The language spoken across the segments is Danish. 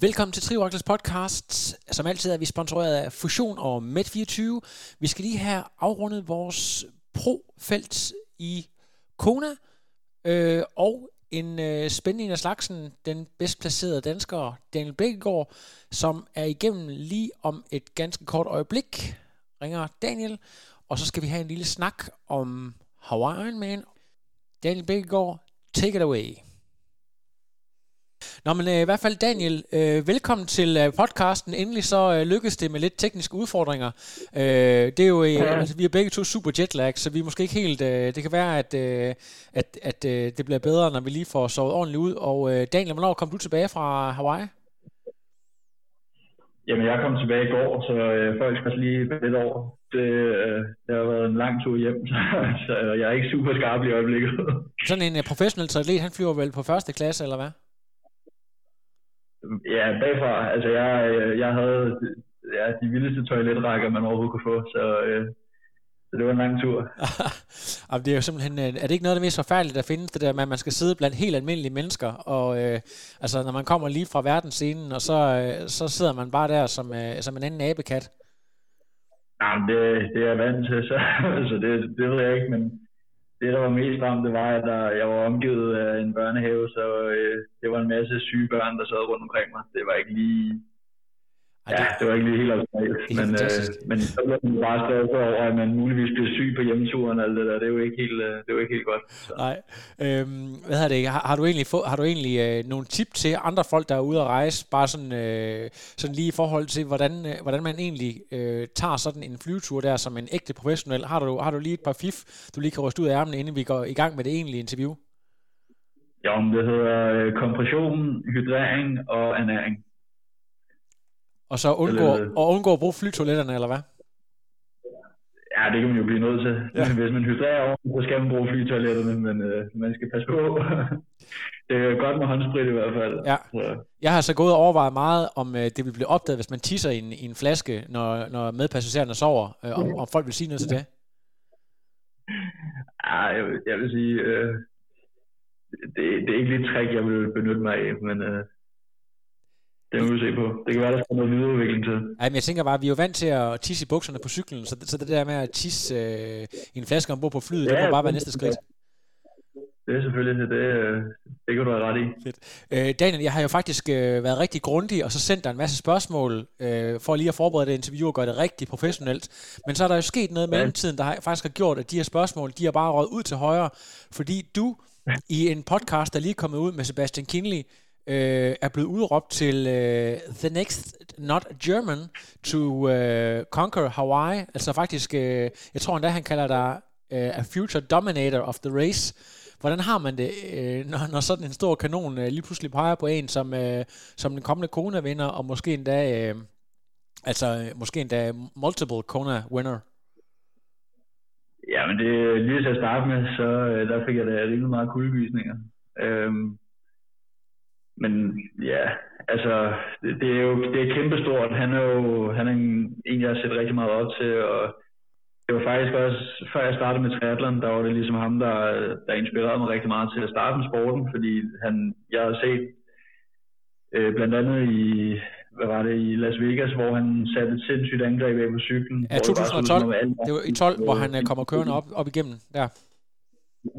Velkommen til Trioraklers podcast. Som altid er vi sponsoreret af Fusion og Med24. Vi skal lige have afrundet vores pro-felt i Kona. Øh, og en øh, spændende af slagsen, den bedst placerede dansker, Daniel Bækkegaard, som er igennem lige om et ganske kort øjeblik, ringer Daniel. Og så skal vi have en lille snak om Hawaiian Man. Daniel Bækkegaard, take it away. Nå, men øh, i hvert fald Daniel, øh, velkommen til øh, podcasten. Endelig så øh, lykkedes det med lidt tekniske udfordringer. Øh, det er jo, øh, ja. altså, vi er begge to super jetlag, så vi er måske ikke helt, øh, det kan være, at, øh, at, at øh, det bliver bedre, når vi lige får sovet ordentligt ud. Og øh, Daniel, hvornår kom du tilbage fra Hawaii? Jamen, jeg kom tilbage i går, så øh, folk skal lige lidt over. Det, øh, det har været en lang tur hjem, så, så jeg er ikke super skarp i øjeblikket. Sådan en uh, professionel atlet, han flyver vel på første klasse, eller hvad? Ja, bagfra. Altså, jeg, jeg havde ja, de vildeste toiletrækker, man overhovedet kunne få, så, øh, så det var en lang tur. Jamen, det er jo simpelthen, øh, er det ikke noget af det mest forfærdelige, der findes, det der med, at man skal sidde blandt helt almindelige mennesker, og øh, altså, når man kommer lige fra verdensscenen, og så, øh, så sidder man bare der som, øh, som en anden abekat? Jamen, det, det er jeg vant til, så altså, det, det ved jeg ikke, men det, der var mest ramt, det var, at der, jeg var omgivet af en børnehave, så øh, det var en masse syge børn, der sad rundt omkring mig. Det var ikke lige... Ej, det... Ja, det var ikke lige helt optimalt, men, øh, men så blev man bare stadig over, at man muligvis bliver syg på hjemmeturen og alt det der. Det er jo ikke helt, øh, det er jo ikke helt godt. Så. Nej. Øhm, hvad har det? Har, har, du egentlig, få, har du egentlig øh, nogle tip til andre folk, der er ude at rejse, bare sådan, øh, sådan lige i forhold til, hvordan, øh, hvordan man egentlig øh, tager sådan en flyvetur der som en ægte professionel? Har du, har du lige et par fif, du lige kan ryste ud af ærmene, inden vi går i gang med det egentlige interview? Ja, det hedder øh, kompression, hydrering og ernæring. Og så undgå, og undgå at bruge flytoiletterne, eller hvad? Ja, det kan man jo blive nødt til. Ja. Hvis man hydrerer over, så skal man bruge flytoiletterne, men øh, man skal passe på. det er godt med håndsprit i hvert fald. Ja. Så. Jeg har så gået og overvejet meget, om øh, det vil blive opdaget, hvis man tisser i en, i en flaske, når, når medpassagererne sover, øh, om, om folk vil sige noget til det. Ja, jeg, jeg vil sige, øh, det, det er ikke lidt trick, jeg vil benytte mig af, men øh, det må vi se på. Det kan være, der skal noget videreudvikling til. Ej, men jeg tænker bare, vi er jo vant til at tisse i bukserne på cyklen, så, så det der med at tisse øh, i en flaske ombord på flyet, ja, det må bare være næste skridt. Det er selvfølgelig det. Det, det kan du have ret i. Fedt. Øh, Daniel, jeg har jo faktisk øh, været rigtig grundig, og så sendt dig en masse spørgsmål, øh, for lige at forberede det interview og gøre det rigtig professionelt. Men så er der jo sket noget i mellemtiden, der har, faktisk har gjort, at de her spørgsmål, de har bare røget ud til højre, fordi du i en podcast, der lige er kommet ud med Sebastian Kinley, øh, er blevet udråbt til øh, The Next Not German to øh, Conquer Hawaii. Altså faktisk, øh, jeg tror endda, han kalder dig øh, a future dominator of the race. Hvordan har man det, øh, når, når sådan en stor kanon øh, lige pludselig peger på en som, øh, som den kommende Kona-vinder, og måske endda, øh, altså, øh, måske endda multiple Kona-winner? Ja, men det lige til at starte med, så øh, der fik jeg da rimelig meget kuldegysninger. Øhm, men ja, altså, det, det er jo det er kæmpestort. Han er jo han er en, en, jeg har set rigtig meget op til, og det var faktisk også, før jeg startede med triathlon, der var det ligesom ham, der, der inspirerede mig rigtig meget til at starte med sporten, fordi han, jeg har set øh, blandt andet i, hvad var det, i Las Vegas, hvor han satte et sindssygt angreb af på cyklen. Ja, 2012. Det, det var i 12, hvor han øh, kommer kørende op, op igennem der.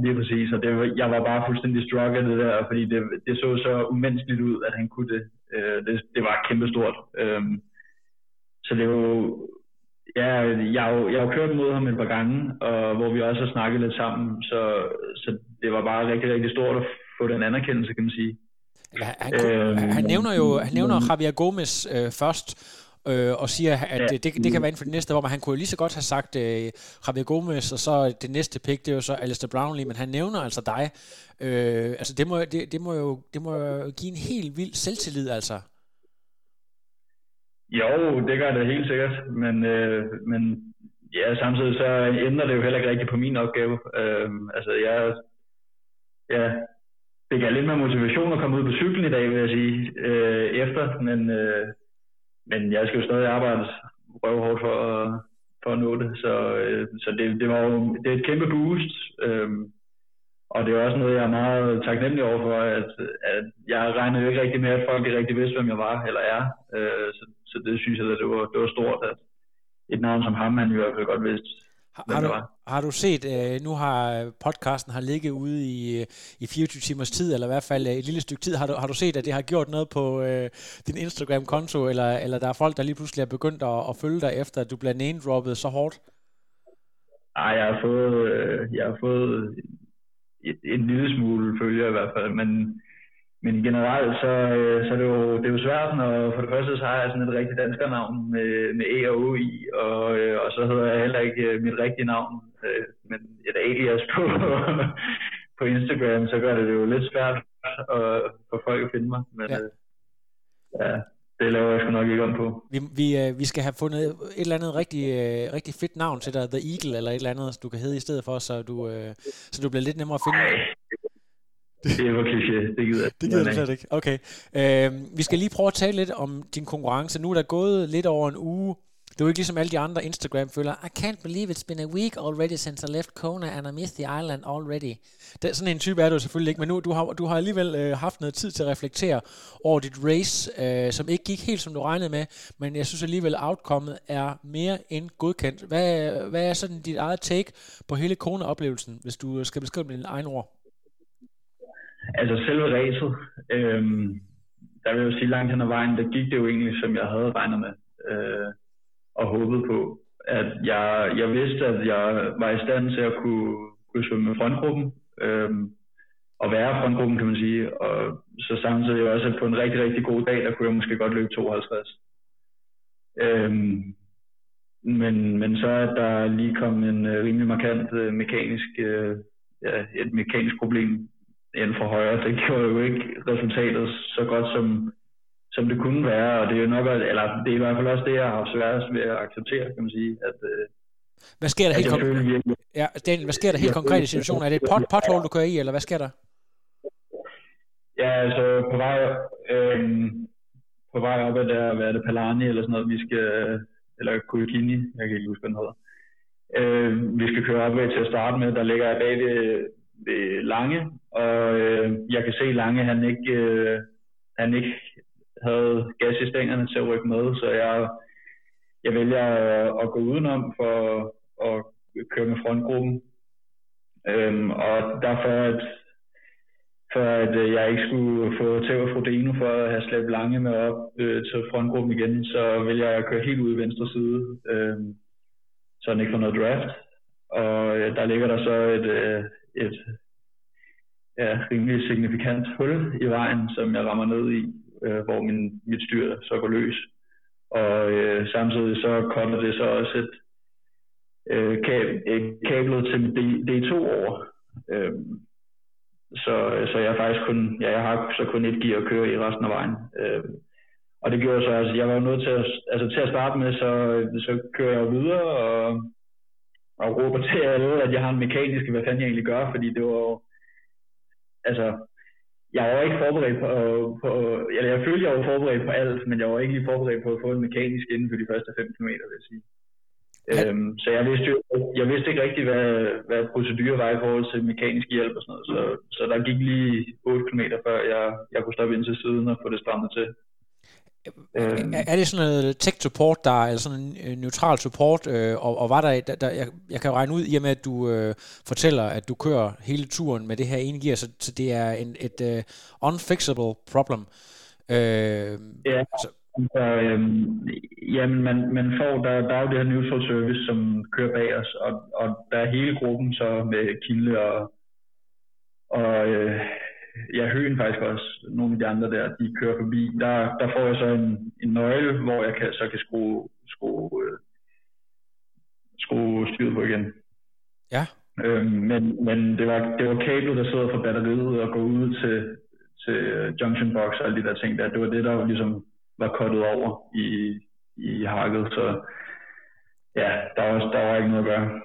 Lige præcis, og det, jeg var bare fuldstændig struck af det der, fordi det, det så så umenneskeligt ud, at han kunne det. Øh, det, det var kæmpestort. Øh, så det var ja, jeg jeg har jo kørt mod ham et par gange, og hvor vi også har snakket lidt sammen, så, så det var bare rigtig, rigtig stort at få den anerkendelse, kan man sige. Ja, han, øh, han nævner jo han nævner Javier Gomez øh, først, øh, og siger, at ja. det, det kan være inden for det næste men han kunne jo lige så godt have sagt øh, Javier Gomez, og så det næste pick, det er jo så Alistair Brownlee, men han nævner altså dig. Øh, altså det må, det, det, må jo, det må jo give en helt vild selvtillid, altså. Jo, det gør det helt sikkert, men, øh, men ja, samtidig så ændrer det jo heller ikke rigtigt på min opgave. Øh, altså, jeg, ja, det gav lidt mere motivation at komme ud på cyklen i dag, vil jeg sige, øh, efter, men, øh, men jeg skal jo stadig arbejde røvhårdt for at, for at nå det, så, øh, så det, det var jo det er et kæmpe boost, øh, og det er også noget, jeg er meget taknemmelig over for, at, at jeg regnede jo ikke rigtig med, at folk rigtig vidste, hvem jeg var eller er, øh, så, så det synes jeg, at det var, det var stort, at et navn som ham, han i hvert fald godt vidste, har, har, du, har du set, øh, nu har podcasten har ligget ude i, øh, i 24 timers tid, eller i hvert fald øh, et lille stykke tid. Har du, har du set, at det har gjort noget på øh, din Instagram-konto, eller, eller der er folk, der lige pludselig er begyndt at, at følge dig, efter at du bliver name-droppet så hårdt? Nej, jeg har fået, øh, jeg har fået et, en lille smule følger i hvert fald, men men generelt, så, øh, så er det, jo, det er jo svært, når for det første så har jeg sådan et rigtigt danskernavn med, med E og O i, og, øh, og så hedder jeg heller ikke øh, mit rigtige navn, men et alias på, på Instagram, så gør det det jo lidt svært at, for folk at finde mig. Men ja. ja, det laver jeg sgu nok ikke om på. Vi, vi, vi skal have fundet et eller andet rigtig, rigtig fedt navn til dig, The Eagle, eller et eller andet, du kan hedde i stedet for, så du, så du bliver lidt nemmere at finde. Ej, det var kliché, det gider jeg. Det gider du slet ikke, okay. Øh, vi skal lige prøve at tale lidt om din konkurrence. Nu er der gået lidt over en uge. Det er ikke ligesom alle de andre Instagram-følger. I can't believe it's been a week already since I left Kona and I missed the island already. Det, sådan en type er du selvfølgelig ikke, men nu du har du har alligevel øh, haft noget tid til at reflektere over dit race, øh, som ikke gik helt som du regnede med, men jeg synes alligevel, outcomeet er mere end godkendt. Hvad, hvad er sådan dit eget take på hele Kona-oplevelsen, hvis du skal beskrive med dine egne ord? Altså selve racet, øhm, der vil jeg jo sige langt hen ad vejen, der gik det jo egentlig, som jeg havde regnet med øh, og håbet på. At jeg, jeg vidste, at jeg var i stand til at kunne, kunne svømme med frontgruppen, øh, og være frontgruppen, kan man sige. Og så samtidig også, at på en rigtig, rigtig god dag, der kunne jeg måske godt løbe 52. Øh, men, men så er der lige kommet en øh, rimelig markant øh, mekanisk, øh, ja, et mekanisk problem inden for højre. Det gjorde jo ikke resultatet så godt, som, som det kunne være, og det er jo nok, eller det er i hvert fald også det, jeg har haft sværest ved at acceptere, kan man sige, at, øh, hvad sker der helt konkret? Ja, Daniel, hvad sker der helt konkret i situationen? Er det et pot, pothole, du kører i, eller hvad sker der? Ja, altså på vej, øh, på vej op ad der, hvad er det, Palani eller sådan noget, vi skal, eller Kujikini, jeg kan ikke huske, hvad den hedder. Øh, vi skal køre op til at starte med, der ligger jeg bag ved, ved Lange, og øh, jeg kan se Lange, han ikke, øh, han ikke havde gas i stængerne til at rykke med, så jeg, jeg vælger at, gå udenom for at køre med frontgruppen. Øhm, og derfor, at, for at jeg ikke skulle få tæv og Frodeno for at have slæbt Lange med op øh, til frontgruppen igen, så vælger jeg at køre helt ud i venstre side, øh, så han ikke får noget draft. Og øh, der ligger der så et, øh, et ja, rimelig signifikant hul i vejen, som jeg rammer ned i, øh, hvor min, mit styr så går løs. Og øh, samtidig så kommer det så også et, øh, kab, et kablet til D, D2 over. Øh, så, så jeg faktisk kun, ja, jeg har så kun et gear at køre i resten af vejen. Øh, og det gjorde så, altså jeg var nødt til at, altså til at starte med, så, så kører jeg videre og, og råber til alle, at jeg har en mekanisk, hvad fanden jeg egentlig gør, fordi det var altså, jeg var ikke forberedt på, på eller jeg følte, jeg var forberedt på alt, men jeg var ikke lige forberedt på at få en mekanisk inden for de første 5 km, vil jeg sige. Ja. Øhm, så jeg vidste, jeg vidste ikke rigtig, hvad, hvad procedurer var i forhold til mekanisk hjælp og sådan noget. Så, så der gik lige 8 km, før jeg, jeg kunne stoppe ind til siden og få det strammet til. Øhm. Er det sådan noget tech support, der er eller sådan en øh, neutral support, øh, og, og var der, der, der jeg, jeg kan jo regne ud, i og med at du øh, fortæller, at du kører hele turen med det her ene gear, så, så det er en, et uh, unfixable problem. Øh, ja, så. altså, øh, jamen man, man får, der, der er jo det her neutral service, som kører bag os, og, og der er hele gruppen så med Kilde og, og øh, ja, Høen faktisk også, nogle af de andre der, de kører forbi, der, der får jeg så en, en nøgle, hvor jeg kan, så kan skrue, skrue, øh, skrue styret på igen. Ja. Øhm, men men det, var, det var kablet, der sidder fra batteriet og går ud til, til junction box og alle de der ting der. Det var det, der ligesom var kottet over i, i hakket, så ja, der var, der var ikke noget at gøre.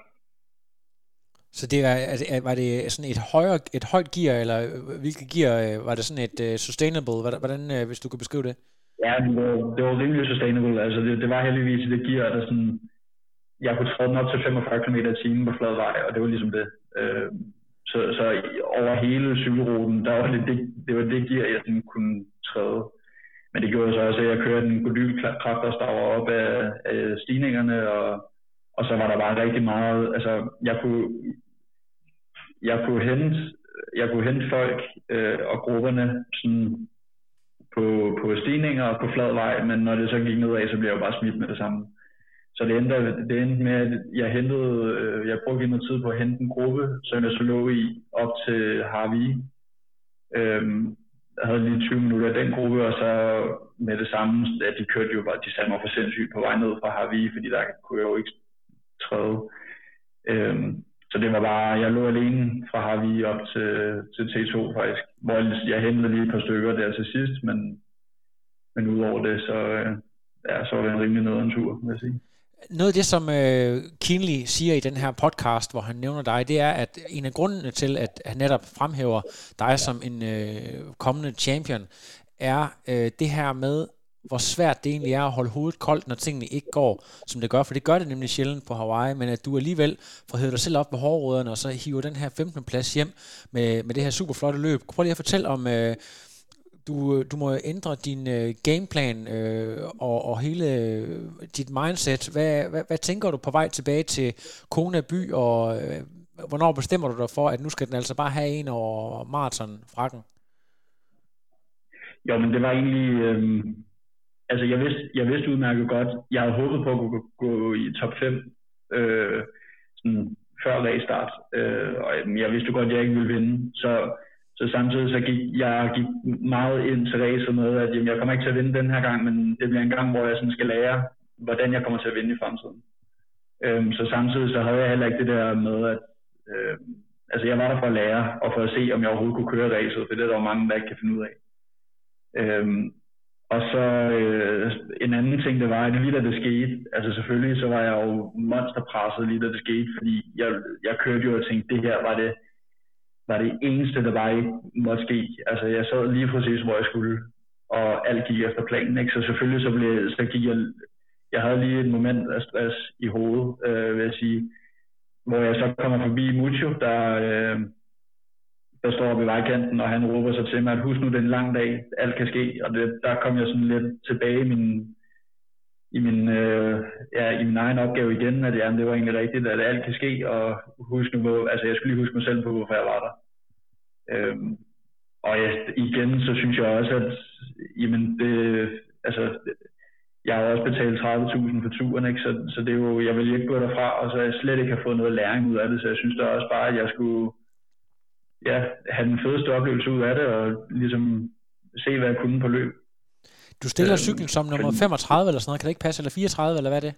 Så det var, altså, var det sådan et, højere, et højt gear, eller hvilket gear øh, var det sådan et uh, sustainable? Hvordan, øh, hvis du kan beskrive det? Ja, det var, det var rimelig sustainable. Altså det, det var heldigvis det gear, der sådan, jeg kunne træde den op til 45 km i timen på flad vej, og det var ligesom det. Øh, så, så over hele cykelruten, der var det, det, det var det gear, jeg sådan kunne træde. Men det gjorde så også, at jeg kørte en godylkraft, der var op af, af stigningerne, og, og så var der bare rigtig meget, altså jeg kunne, jeg kunne hente, jeg kunne hente folk øh, og grupperne sådan på, på stigninger og på flad vej, men når det så gik nedad, så blev jeg jo bare smidt med det samme. Så det endte, det endte med, at jeg hentede, øh, jeg brugte noget tid på at hente en gruppe, som jeg så lå i op til Harvey. Øhm, jeg havde lige 20 minutter af den gruppe, og så med det samme, at de kørte jo bare, de satte mig for sindssygt på vej ned fra Harvey, fordi der kunne jeg jo ikke træde. Øhm, så det var bare, jeg lå alene fra Harvey op til, til T2 faktisk, hvor jeg hentede lige et par stykker der til sidst, men, men udover det, så, øh, ja, så var det en rimelig nederen tur, vil jeg sige. Noget af det, som øh, Kinley siger i den her podcast, hvor han nævner dig, det er, at en af grundene til, at han netop fremhæver dig som en øh, kommende champion, er øh, det her med, hvor svært det egentlig er at holde hovedet koldt, når tingene ikke går, som det gør. For det gør det nemlig sjældent på Hawaii, men at du alligevel får hævet dig selv op på hårrødderne, og så hiver den her 15. plads hjem med, med det her super flotte løb. Prøv lige at fortælle om, øh, du, øh, du må ændre din øh, gameplan øh, og, og hele øh, dit mindset. Hvad, hvad, hvad tænker du på vej tilbage til Kona by, og øh, hvornår bestemmer du dig for, at nu skal den altså bare have en over maraton-frakken? Jo, men det var egentlig... Øh altså jeg vidste, jeg vidste udmærket godt, jeg havde håbet på at gå, gå i top 5 øh, sådan før restart, øh, og jeg vidste godt, at jeg ikke ville vinde, så, så samtidig så gik jeg gik meget ind til racet med, at jamen, jeg kommer ikke til at vinde den her gang, men det bliver en gang, hvor jeg sådan skal lære, hvordan jeg kommer til at vinde i fremtiden. Øh, så samtidig så havde jeg heller ikke det der med, at øh, altså jeg var der for at lære, og for at se, om jeg overhovedet kunne køre racet, for det er der jo mange, der ikke kan finde ud af. Øh, og så øh, en anden ting, det var, at lige da det skete, altså selvfølgelig så var jeg jo monsterpresset lige da det skete, fordi jeg, jeg kørte jo og tænkte, det her var det, var det eneste, der var ikke måtte ske. Altså jeg sad lige præcis, hvor jeg skulle, og alt gik efter planen, ikke? Så selvfølgelig så, blev, så gik jeg, jeg havde lige et moment af stress i hovedet, øh, vil jeg sige, hvor jeg så kommer forbi Mucho, der, øh, der står oppe i vejkanten, og han råber så til mig, at husk nu, det er en lang dag, alt kan ske. Og det, der kom jeg sådan lidt tilbage i min, i min, øh, ja, i min egen opgave igen, at jamen, det var egentlig rigtigt, at alt kan ske, og husk nu, hvor, altså jeg skulle lige huske mig selv på, hvorfor jeg var der. Øhm, og ja, igen, så synes jeg også, at jamen, det, altså, jeg har også betalt 30.000 for turen, ikke? Så, så det er jo, jeg vil ikke gå derfra, og så jeg slet ikke har fået noget læring ud af det, så jeg synes da også bare, at jeg skulle, ja, have den fedeste oplevelse ud af det, og ligesom se, hvad jeg kunne på løb. Du stiller øhm, cyklen som nummer 35 eller sådan noget, kan det ikke passe, eller 34, eller hvad er det?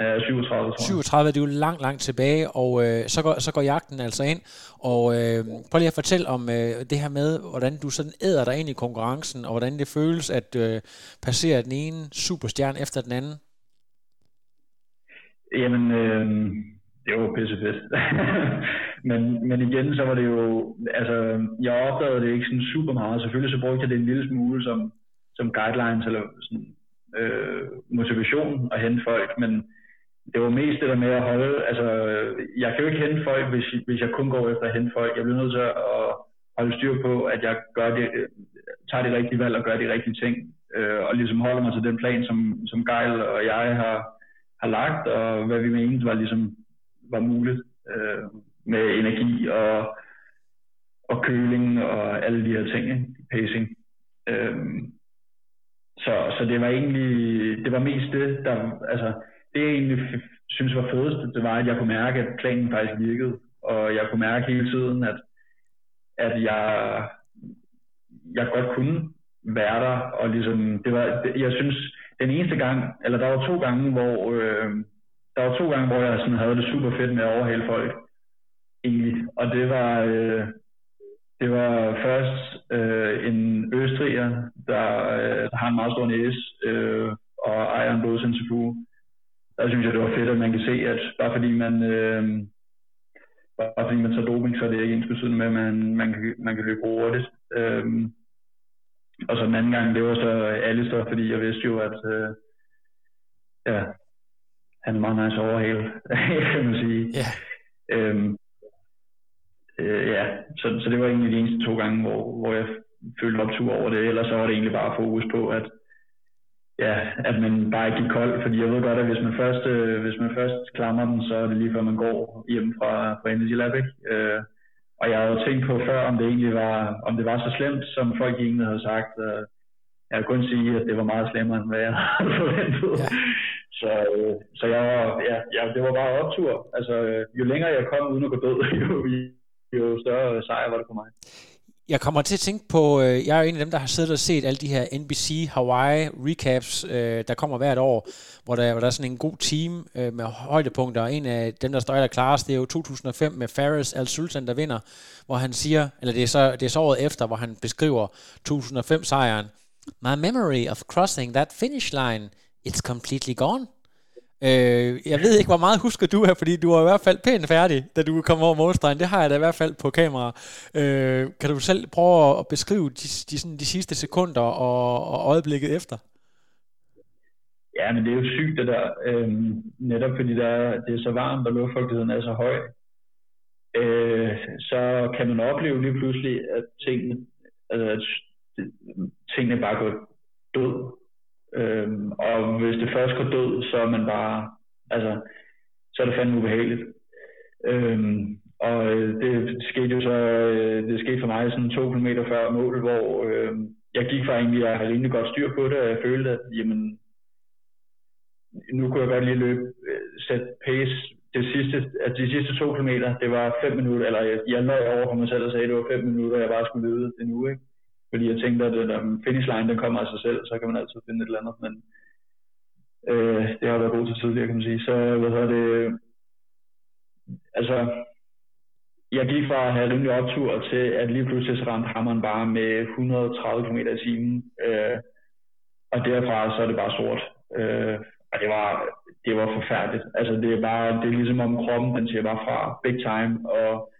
Ja, 37, tror jeg. 37, det er jo langt, langt tilbage, og øh, så, går, så går jagten altså ind. Og øh, prøv lige at fortælle om øh, det her med, hvordan du sådan æder dig ind i konkurrencen, og hvordan det føles at øh, passere den ene superstjerne efter den anden. Jamen, øh, det var pisse fedt. men, men igen, så var det jo, altså, jeg opdagede det ikke sådan super meget. Selvfølgelig så brugte jeg det en lille smule som, som guidelines eller sådan, øh, motivation at hente folk, men det var mest det der med at holde, altså, jeg kan jo ikke hente folk, hvis, hvis jeg kun går efter at hente folk. Jeg bliver nødt til at holde styr på, at jeg gør det, tager de rigtige valg og gør de rigtige ting, øh, og ligesom holder mig til den plan, som, som Geil og jeg har, har lagt, og hvad vi mente var ligesom var muligt øh, med energi og, og køling og alle de her ting, ikke? pacing. Øhm, så, så det var egentlig, det var mest det, der, altså, det jeg egentlig synes var fedest, det var, at jeg kunne mærke, at planen faktisk virkede, og jeg kunne mærke hele tiden, at, at jeg, jeg godt kunne være der, og ligesom, det var, jeg synes, den eneste gang, eller der var to gange, hvor, øh, der var to gange, hvor jeg sådan havde det super fedt med at overhale folk i, og det var, øh, det var først øh, en østriger, der, øh, der har en meget stor næse øh, og ejer en blodsindsig. Der synes jeg, det var fedt, at man kan se, at bare fordi man, øh, bare fordi man tager doping, så er det ikke ens betydende med, at man, man, kan, man kan løbe hurtigt. Øh, og så den anden gang, det var så Alistair, fordi jeg vidste jo, at øh, ja, han er meget nice overhale, kan man sige. Yeah. Øhm, øh, ja, så, så det var egentlig de eneste to gange, hvor, hvor jeg følte optur over det. Ellers så var det egentlig bare fokus på, at, ja, at man bare ikke gik kold. Fordi jeg ved godt, at hvis man først, øh, hvis man først klamrer den, så er det lige før man går hjem fra, fra Energy Lab. Ikke? Øh, og jeg havde tænkt på før, om det egentlig var, om det var så slemt, som folk egentlig havde sagt. Øh, jeg kan kun sige, at det var meget slemmere, end hvad jeg havde forventet. Ja. Så, øh, så jeg var, ja, ja, det var bare optur. Altså, øh, jo længere jeg kom uden at gå død, jo, jo større sejr var det for mig. Jeg kommer til at tænke på, øh, jeg er jo en af dem, der har siddet og set alle de her NBC Hawaii recaps, øh, der kommer hvert år, hvor der, hvor der er sådan en god team øh, med højdepunkter, og en af dem, der står der klarest, det er jo 2005 med Faris Al Sultan, der vinder, hvor han siger, eller det er så, det er så året efter, hvor han beskriver 2005-sejren, My memory of crossing that finish line, it's completely gone. Øh, jeg ved ikke, hvor meget husker du her, fordi du var i hvert fald pænt færdig, da du kom over målstregen. Det har jeg da i hvert fald på kamera. Øh, kan du selv prøve at beskrive de, de, sådan, de sidste sekunder og, og øjeblikket efter? Ja, men det er jo sygt det der. Øhm, netop fordi der, det er så varmt, og luftfugtigheden er så høj. Øh, så kan man opleve lige pludselig, at tingene, altså, at tingene bare går død Øhm, og hvis det først går død, så er man bare, altså, så er det fandme ubehageligt. Øhm, og øh, det skete jo så, øh, det skete for mig sådan to kilometer før mål, hvor øh, jeg gik fra egentlig at have rimelig godt styr på det, og jeg følte, at jamen, nu kunne jeg godt lige løbe, øh, sætte pace det sidste, altså de sidste to kilometer, det var fem minutter, eller jeg, jeg løg over for mig selv og sagde, at det var fem minutter, jeg bare skulle løbe det nu, ikke? Fordi jeg tænkte, at når finish line, den kommer af sig selv, så kan man altid finde et eller andet. Men øh, det har været god til tidligere, kan man sige. Så hvad hedder det? Altså, jeg gik fra at have rimelig optur til, at lige pludselig så ramte hammeren bare med 130 km i timen. Øh, og derfra så er det bare sort. Øh, og det var, det var forfærdeligt. Altså det er bare, det er ligesom om kroppen, den siger bare fra big time, og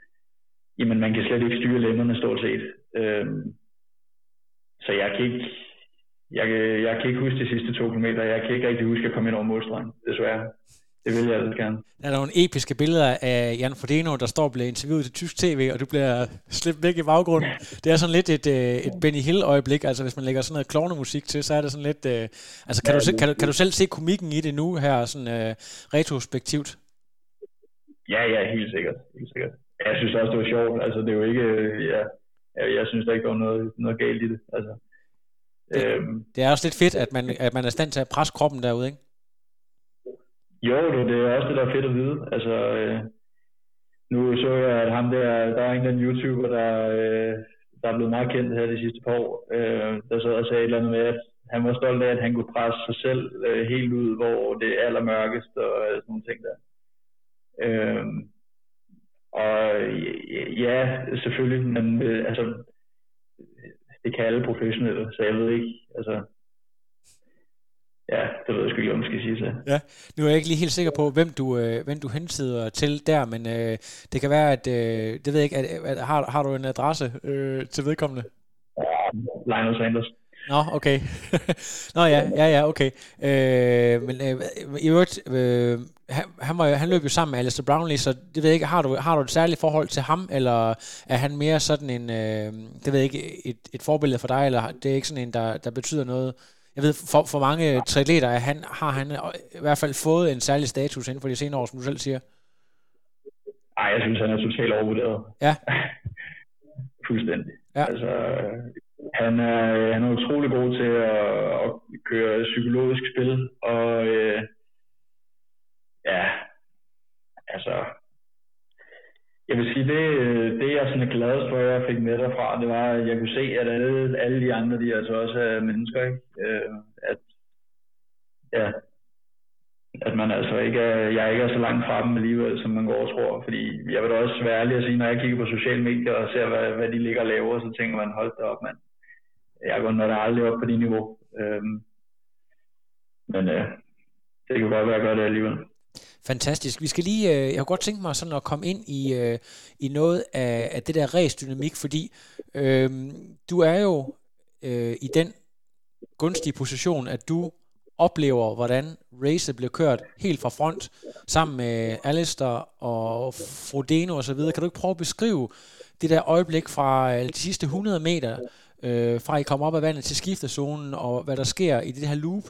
jamen man kan slet ikke styre lemmerne stort set. Øh, så jeg kan ikke, jeg, jeg kan ikke huske de sidste to kilometer. Jeg kan ikke rigtig huske at komme ind over målstregen, desværre. Det vil jeg altså gerne. Der er nogle episke billeder af Jan Frodeno, der står og bliver interviewet til tysk tv, og du bliver slæbt væk i baggrunden. Det er sådan lidt et, øh, et Benny Hill-øjeblik, altså hvis man lægger sådan noget klovnemusik til, så er det sådan lidt... Uh, altså kan, ja, du, kan, du, kan du selv se komikken i det nu her, sådan uh, retrospektivt? Ja, ja, helt sikkert. Helt sikkert. Jeg synes også, det var sjovt. Altså det er jo ikke... Ja, jeg, jeg synes der ikke, der var noget, noget galt i det. Altså, det, øhm, det er også lidt fedt, at man, at man er stand til at presse kroppen derude, ikke? Jo, det, det er også det, der er fedt at vide. Altså, øh, nu så jeg, at ham der, der er en den YouTuber, der, øh, der er blevet meget kendt her de sidste par år, øh, der så og sagde et eller andet med, at han var stolt af, at han kunne presse sig selv øh, helt ud, hvor det er allermørkest og øh, sådan nogle ting der. Øh, og ja, selvfølgelig, men øh, altså, det kan alle professionelle, så jeg ved ikke, altså, ja, det ved jeg sgu ikke, om man skal sige så. Ja, nu er jeg ikke lige helt sikker på, hvem du, øh, hvem du hensider til der, men øh, det kan være, at, øh, det ved jeg ikke, at, at, har, har du en adresse øh, til vedkommende? Ja, Lionel Sanders. Nå, okay. Nå ja, ja, ja, okay. Øh, men øh, i øvrigt, øh, han, han, var, han løb jo sammen med Alistair Brownlee, så det ved jeg ikke, har du, har du et særligt forhold til ham, eller er han mere sådan en, øh, det ved jeg ikke, et, et forbillede for dig, eller det er ikke sådan en, der, der betyder noget? Jeg ved, for, for mange triatleter er han, har han i hvert fald fået en særlig status inden for de senere år, som du selv siger. Ej, jeg synes, han er totalt overvurderet. Ja. Fuldstændig. Ja. Altså, han er, øh, han er utrolig god til at, at køre psykologisk spil, og øh, ja, altså, jeg vil sige, det, øh, det jeg sådan er glad for, at jeg fik med derfra, det var, at jeg kunne se, at alle, alle de andre, de altså også er mennesker, ikke? Øh, at, ja, at man altså ikke er, jeg ikke er så langt fra dem alligevel, som man går og tror. Fordi jeg vil da også være ærlig at sige, når jeg kigger på sociale medier og ser, hvad, hvad de ligger og laver, så tænker man, hold da op, mand jeg går nok aldrig op på det niveau. Øhm, men øh, det kan godt være, at jeg gør det alligevel. Fantastisk. Vi skal lige, øh, jeg har godt tænkt mig sådan at komme ind i, øh, i noget af, af det der race-dynamik, fordi øh, du er jo øh, i den gunstige position, at du oplever, hvordan racet blev kørt helt fra front, sammen med Alistair og Frodeno osv. Kan du ikke prøve at beskrive det der øjeblik fra øh, de sidste 100 meter, øh, fra I kommer op af vandet til skiftezonen, og hvad der sker i det her loop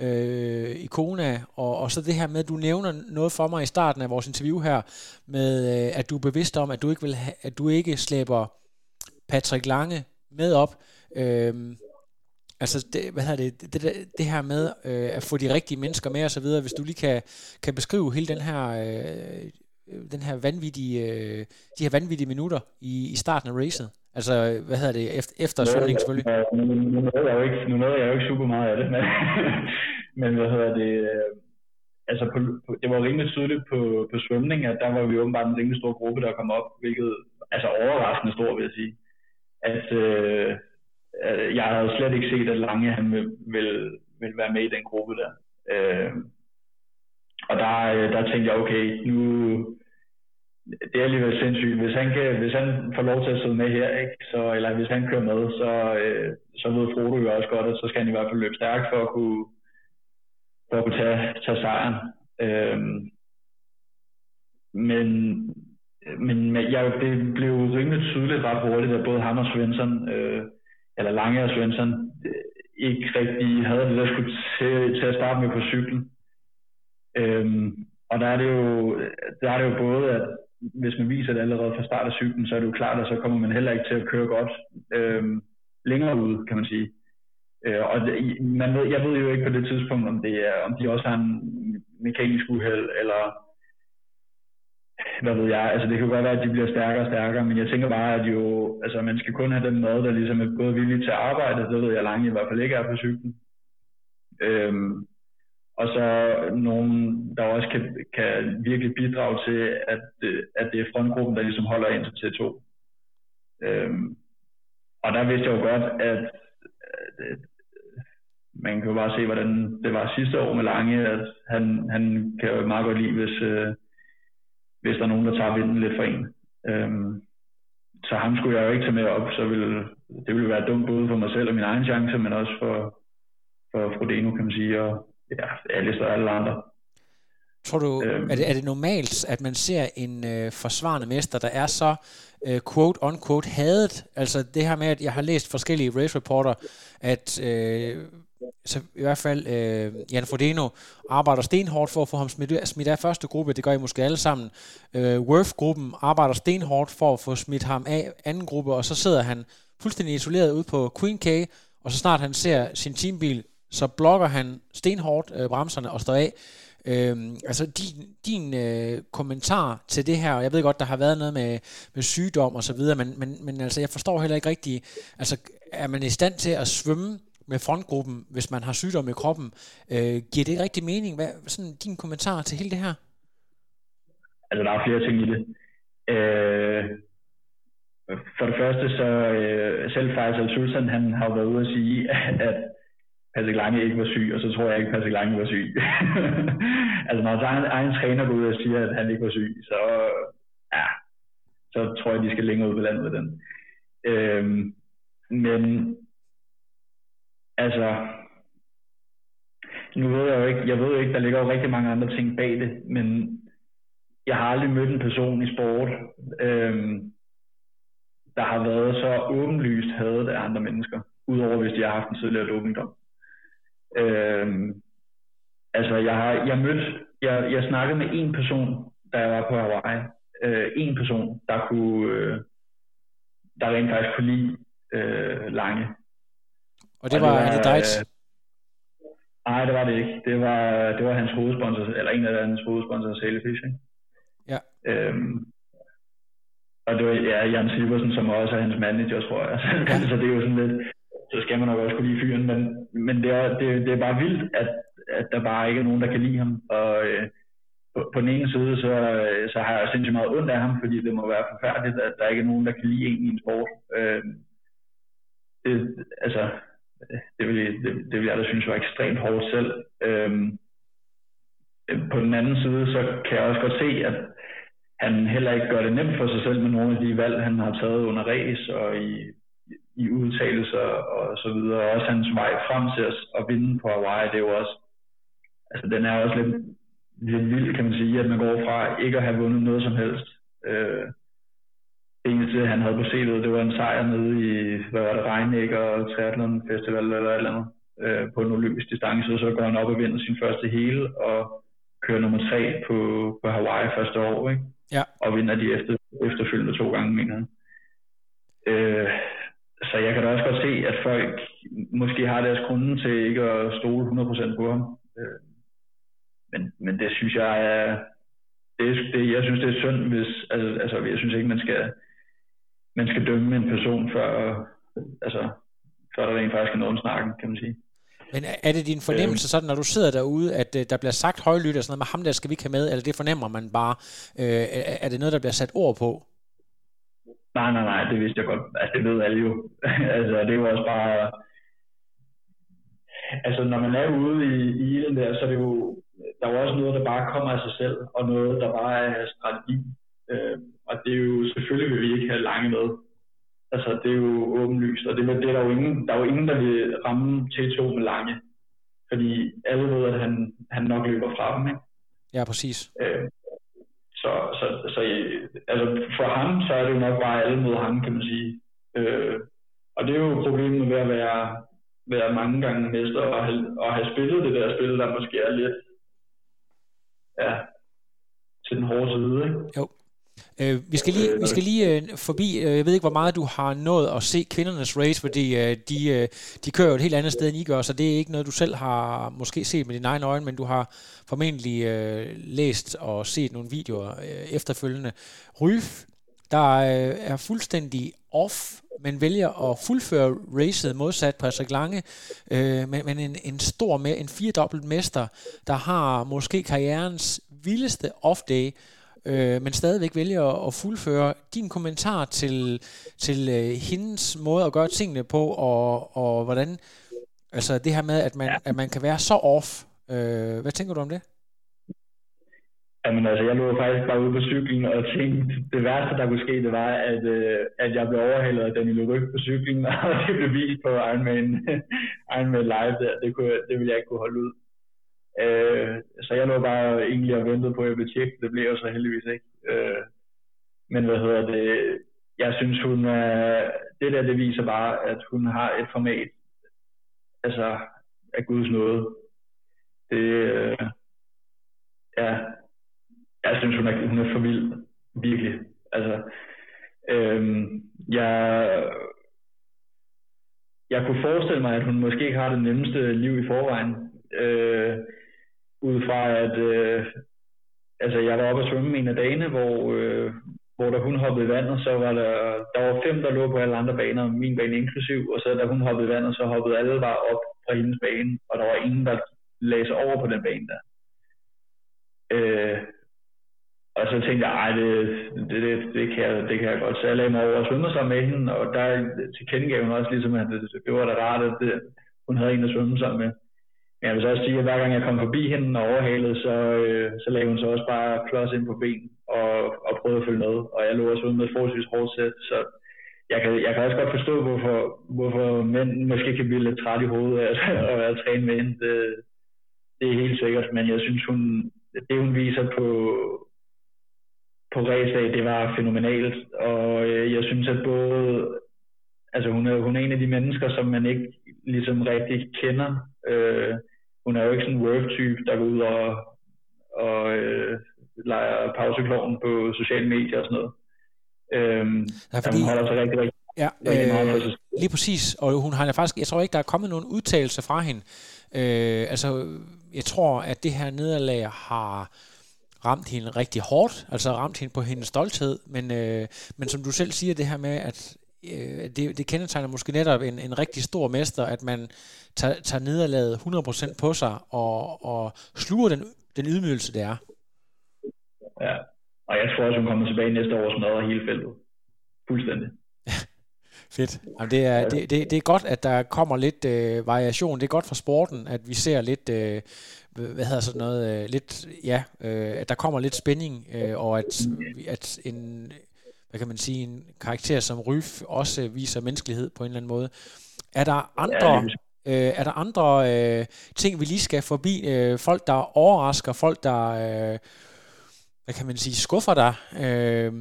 øh, i Kona, og, og så det her med, at du nævner noget for mig i starten af vores interview her, med øh, at du er bevidst om, at du ikke, vil ha- at du ikke slæber Patrick Lange med op. Øh, altså, det, hvad hedder det, det, det, det her med øh, at få de rigtige mennesker med og så videre, hvis du lige kan, kan beskrive hele den her, øh, den her vanvittige, øh, de her vanvittige minutter i, i starten af racet. Altså, hvad hedder det, efter, efter svømning selvfølgelig? Nu, nu, nåede jeg jo ikke, nu nåede jeg jo ikke super meget af det, men, men hvad hedder det, øh, altså på, på, det var rimelig tydeligt på, på svømning, at der var vi åbenbart en rimelig stor gruppe, der kom op, hvilket altså overraskende stor, vil jeg sige. At, øh, jeg havde slet ikke set, at Lange han vil, vil, vil være med i den gruppe der. Øh, og der, øh, der tænkte jeg, okay, nu, det er alligevel sindssygt. Hvis han, kan, hvis han får lov til at sidde med her, ikke? Så, eller hvis han kører med, så, øh, så ved Frodo jo også godt, at så skal han i hvert fald løbe stærkt for at kunne, for at kunne tage, tage sejren. Øhm, men, men jeg, det blev rimelig tydeligt ret hurtigt, at både ham og Svensson øh, eller Lange og Svensson øh, ikke rigtig havde det, der skulle til, til at starte med på cyklen. Øhm, og der er, det jo, der er det jo både, at hvis man viser det allerede fra start af cyklen, så er det jo klart, at så kommer man heller ikke til at køre godt øh, længere ud, kan man sige. Øh, og det, man ved, jeg ved jo ikke på det tidspunkt, om, det er, om de også har en mekanisk uheld, eller hvad ved jeg, altså det kan godt være, at de bliver stærkere og stærkere, men jeg tænker bare, at jo, altså man skal kun have den mad, der ligesom er både villig til at arbejde, det ved jeg langt i hvert fald ikke er på cyklen. Øhm, og så nogen, der også kan, kan virkelig bidrage til, at, øh, at det er frontgruppen, der ligesom holder ind til T2. Øhm, og der vidste jeg jo godt, at, at man kan jo bare se, hvordan det var sidste år med Lange, at han, han kan jo meget godt lide, hvis, øh, hvis der er nogen, der tager vinden lidt for en. Øhm, så ham skulle jeg jo ikke tage med op, så ville, det ville være dumt både for mig selv og min egen chance, men også for, for Frodeno, kan man sige, og ja, alle og alle andre. Tror du, øhm, er, det, er det normalt, at man ser en øh, forsvarende mester, der er så øh, quote-on-quote hadet? Altså det her med, at jeg har læst forskellige race reporter, at øh, så i hvert fald øh, Jan Frodeno arbejder stenhårdt for at få ham smidt, smidt af første gruppe, det gør I måske alle sammen. Øh, Worth-gruppen arbejder stenhårdt for at få smidt ham af anden gruppe, og så sidder han fuldstændig isoleret ud på Queen K, og så snart han ser sin teambil, så blokker han stenhårdt øh, bremserne og står af. Øhm, altså din, din øh, kommentar til det her, og jeg ved godt, der har været noget med, med sygdom og så videre, men, men, men altså, jeg forstår heller ikke rigtigt, altså er man i stand til at svømme med frontgruppen, hvis man har sygdom i kroppen. Øh, giver det ikke rigtig mening? Hvad sådan din kommentar til hele det her? Altså, der er flere ting i det. Øh, for det første, så øh, selv Faisal Sultan, han har været ude at sige, at Patrick Lange ikke var syg, og så tror jeg ikke, at Patrick Lange var syg. altså, når egen, egen træner går ud og siger, at han ikke var syg, så, ja, så tror jeg, de skal længere ud på landet med den. Øhm, men altså, nu ved jeg jo ikke, jeg ved jo ikke, der ligger jo rigtig mange andre ting bag det, men jeg har aldrig mødt en person i sport, øhm, der har været så åbenlyst hadet af andre mennesker, udover hvis de har haft en tidligere dopingdom. Øhm, altså, jeg har jeg mødt, jeg, jeg snakkede med en person, da jeg var på Hawaii. Øh, en person, der kunne, øh, der rent faktisk kunne lide øh, Lange. Og det, og var, det var Andy Deitz? Øh, nej, det var det ikke. Det var, det var hans hovedsponsor, eller en af hans hovedsponsorer, Sale Fishing. Ja. Øhm, og det var ja, Jan Silversen, som også er hans manager, tror jeg. Ja. så det er jo sådan lidt, så skal man nok også kunne lide fyren, men, men det, er, det, det er bare vildt, at, at der bare ikke er nogen, der kan lide ham. Og øh, på, på den ene side, så, så har jeg sindssygt meget ondt af ham, fordi det må være forfærdeligt, at der ikke er nogen, der kan lide en i en sport. Øh, det, altså, det vil, det, det vil jeg da synes var ekstremt hårdt selv. Øh, på den anden side, så kan jeg også godt se, at han heller ikke gør det nemt for sig selv med nogle af de valg, han har taget under race og i, i udtalelser og så videre. Og også hans vej frem til at, at vinde på Hawaii, det er jo også, altså den er også lidt, lidt vild, kan man sige, at man går fra ikke at have vundet noget som helst. Øh, det eneste, han havde på CV'et, det var en sejr nede i, hvad var det, Regnek og Triathlon Festival eller et eller andet, øh, på en olympisk distance, og så går han op og vinder sin første hele, og kører nummer tre på, på Hawaii første år, ikke? Ja. Og vinder de efter, efterfølgende to gange, mener han. Øh, så jeg kan da også godt se, at folk måske har deres grunde til ikke at stole 100% på ham. Øh, men, men det synes jeg er, det, det, jeg synes, det er synd, hvis, altså, altså jeg synes ikke, man skal, man skal dømme en person, før, altså, før der rent faktisk er noget om snakken, kan man sige. Men er det din fornemmelse sådan, når du sidder derude, at uh, der bliver sagt højlydt og sådan noget, med ham der skal vi ikke have med, eller det fornemmer man bare? Uh, er det noget, der bliver sat ord på? Nej, nej, nej, det vidste jeg godt. Altså, det ved alle jo. altså, det jo også bare... Altså, når man er ude i, i den der, så er det jo... Der er jo også noget, der bare kommer af sig selv, og noget, der bare er strategi. Uh, og det er jo... Selvfølgelig vil vi ikke have lange med. Altså, det er jo åbenlyst, og det, det er der, jo ingen, der er jo ingen, der vil ramme T2 med lange. Fordi alle ved, at han, han nok løber fra dem, ikke? Ja, præcis. Øh, så, så, altså for ham, så er det jo nok bare alle mod ham, kan man sige. Øh, og det er jo problemet ved at være, være mange gange mester og have, og have spillet det der spil, der måske er lidt ja, til den hårde side. Ikke? Jo. Øh, vi skal lige, vi skal lige øh, forbi, øh, jeg ved ikke, hvor meget du har nået at se kvindernes race, fordi øh, de, øh, de kører jo et helt andet sted, end I gør, så det er ikke noget, du selv har måske set med dine egne øjne, men du har formentlig øh, læst og set nogle videoer øh, efterfølgende. Ryf, der øh, er fuldstændig off, men vælger at fuldføre racet modsat Patrick Lange, øh, men, men en, en stor, med, en firedobbelt mester, der har måske karrierens vildeste off-day, øh, men stadigvæk vælger at fuldføre din kommentar til, til øh, hendes måde at gøre tingene på, og, og hvordan, altså det her med, at man, ja. at man kan være så off. Øh, hvad tænker du om det? Jamen altså, jeg lå faktisk bare ude på cyklen og tænkte, det værste, der kunne ske, det var, at, øh, at jeg blev overhældet af Daniel Ryg på cyklen, og det blev vist på Ironman, Ironman Live der. Det, kunne, det ville jeg ikke kunne holde ud. Øh, så jeg lå bare egentlig og ventede på, at jeg ville tjekke. Det blev jo så heldigvis ikke. Øh, men hvad hedder det? Jeg synes, hun er, det der, det viser bare, at hun har et format, altså af Guds nåde. Det, øh, ja, jeg synes, hun er, hun er for vild. Virkelig. Altså, øh, jeg, jeg kunne forestille mig, at hun måske ikke har det nemmeste liv i forvejen. Øh, ud fra at øh, altså jeg var oppe og svømme en af dagene, hvor, øh, hvor da hun hoppede i vandet, så var der, der var fem, der lå på alle andre baner, min bane inklusiv, og så da hun hoppede i vandet, så hoppede alle bare op fra hendes bane, og der var ingen, der lagde sig over på den bane der. Øh, og så tænkte jeg, ej, det, det, det, det, kan jeg, det kan jeg godt. Så jeg lagde mig over og svømme sammen med hende, og der tilkendegav hun også ligesom, at det, det var da rart, at det, hun havde en at svømme sammen med. Men jeg vil så også sige, at hver gang jeg kom forbi hende og overhalede, så, øh, så lagde hun så også bare klods ind på benen og, og prøvede at følge med. Og jeg lå også ude med et forholdsvis hårdt sæt, så jeg kan, jeg kan også godt forstå, hvorfor, hvorfor mænd måske kan blive lidt træt i hovedet af at være trænet med hende. Det, det er helt sikkert, men jeg synes, hun, det hun viser på, på racedag, det var fænomenalt. Og øh, jeg synes, at både altså hun er, hun er en af de mennesker, som man ikke ligesom rigtig kender. Øh, hun er jo ikke sådan en work-type, der går ud og, og øh, leger pausekloven på sociale medier og sådan noget. Øhm, ja, fordi... Hun holder sig rigtig, rigtig, ja, øh. Lige præcis, og hun har faktisk, jeg tror ikke, der er kommet nogen udtalelse fra hende. Øh, altså, jeg tror, at det her nederlag har ramt hende rigtig hårdt, altså ramt hende på hendes stolthed, men, øh, men som du selv siger, det her med, at øh, det, det kendetegner måske netop en, en rigtig stor mester, at man tager, tager nederlaget 100% på sig og, og sluger den, den ydmygelse, det er. Ja, og jeg tror også, hun kommer tilbage næste år og smadrer hele feltet. Fuldstændig. Fedt. Jamen, det, er, det, det, det er godt, at der kommer lidt øh, variation. Det er godt for sporten, at vi ser lidt, øh, hvad hedder sådan noget, øh, lidt, ja, øh, at der kommer lidt spænding, øh, og at, at en, hvad kan man sige, en karakter som Ryf også viser menneskelighed på en eller anden måde. Er der andre, ja, øh, er der andre øh, ting, vi lige skal forbi? Øh, folk, der overrasker, folk, der... Øh, hvad kan man sige, skuffer dig, øh,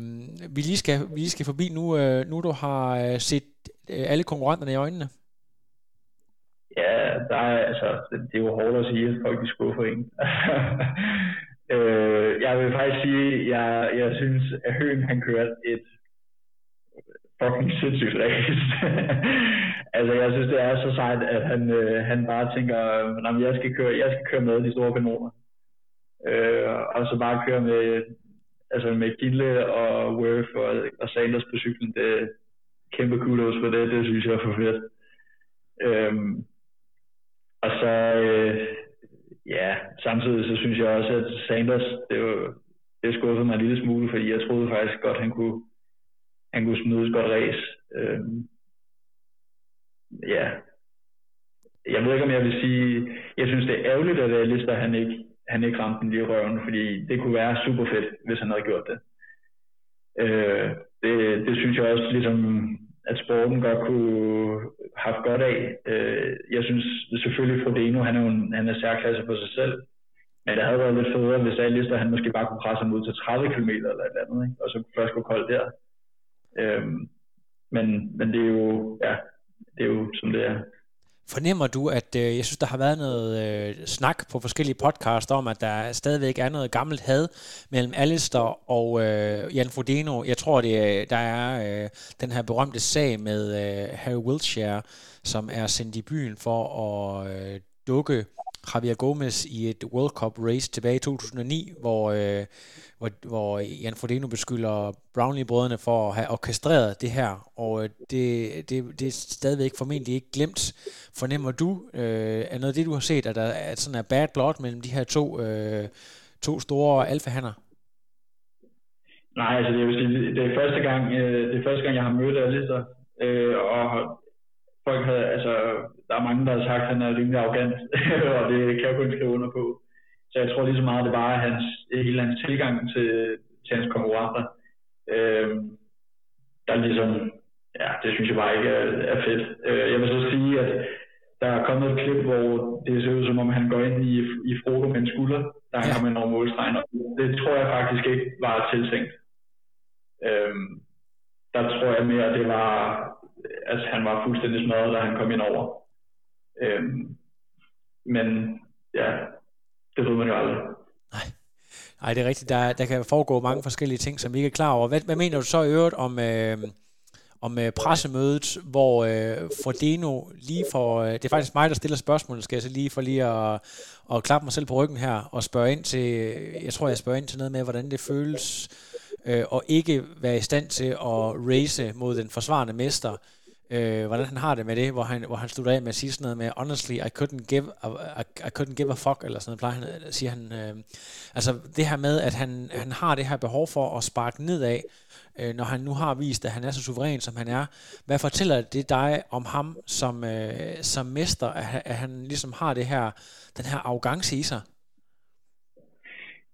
vi, lige skal, vi lige skal forbi nu, øh, nu du har øh, set øh, alle konkurrenterne i øjnene? Ja, der er, altså, det er jo hårdt at sige, at folk de skuffer en. øh, jeg vil faktisk sige, jeg, jeg synes, at Høen han kørte et fucking sindssygt race. altså, jeg synes, det er så sejt, at han, øh, han bare tænker, at jeg skal, køre, jeg skal køre med de store kanoner. Øh, og så bare køre med, altså med Gille og Worth og, og Sanders på cyklen, det er kæmpe kudos for det, det synes jeg er for fedt. Øh, og så, øh, ja, samtidig så synes jeg også, at Sanders, det, var, det skuffede mig en lille smule, fordi jeg troede faktisk godt, han kunne, han kunne smide et godt race. Øhm, ja, jeg ved ikke, om jeg vil sige, jeg synes, det er ærgerligt, at Alistair han ikke han ikke ramte den lige røven, fordi det kunne være super fedt, hvis han havde gjort det. Øh, det, det synes jeg også, ligesom, at sporten godt kunne have godt af. Jeg synes selvfølgelig, Frodeno, han er jo en, han er særklasse på sig selv, men det havde været lidt federe, hvis Alistair han måske bare kunne presse ham ud til 30 km eller et eller andet, ikke? og så først gå koldt der. Øhm, men, men det er jo, ja, det er jo som det er. Fornemmer du, at øh, jeg synes, der har været noget øh, snak på forskellige podcasts om, at der stadigvæk er noget gammelt had mellem Alistair og øh, Jan Frodeno. Jeg tror, det der er øh, den her berømte sag med øh, Harry Wiltshire, som er sendt i byen for at øh, dukke Javier Gomez i et World Cup race tilbage i 2009, hvor, øh, hvor, hvor Jan Frodeno beskylder Brownlee-brødrene for at have orkestreret det her, og øh, det, det, det er stadigvæk formentlig ikke glemt. Fornemmer du, øh, er noget af det, du har set, at der er sådan en bad blood mellem de her to, øh, to store alfahander? Nej, altså det, vil sige, det er første gang, øh, det er første gang, jeg har mødt Alistair, øh, og folk havde, altså, der er mange, der har sagt, at han er rimelig arrogant, og det kan jeg kun skrive under på. Så jeg tror lige så meget, det var hans, hele hans tilgang til, til hans konkurrenter, øh, der ligesom, ja, det synes jeg bare ikke er, er fedt. Øh, jeg vil så sige, at der er kommet et klip, hvor det ser ud som om, han går ind i, i Frodo med en skulder, der ja. kommer ind over målstregen, og det tror jeg faktisk ikke var tiltænkt. Øh, der tror jeg mere, at det var altså, han var fuldstændig smadret, da han kom ind over. Øhm, men ja, det ved man jo aldrig. Nej. Nej, det er rigtigt. Der, der kan foregå mange forskellige ting, som vi ikke er klar over. Hvad, hvad mener du så i øvrigt om, øh, om øh, pressemødet, hvor øh, Frodeno lige for... Øh, det er faktisk mig, der stiller spørgsmålet, skal jeg så lige for lige at, at klappe mig selv på ryggen her og spørge ind til... Jeg tror, jeg spørger ind til noget med, hvordan det føles øh, og ikke være i stand til at race mod den forsvarende mester. Øh, hvordan han har det med det, hvor han, hvor han slutter af med at sige sådan noget med, honestly, I couldn't give a, I, I couldn't give a fuck, eller sådan noget, plejer han, øh, siger han. Øh, altså det her med, at han, han har det her behov for at sparke nedad, øh, når han nu har vist, at han er så suveræn, som han er. Hvad fortæller det dig om ham som, øh, som mester, at, at han ligesom har det her, den her arrogance i sig?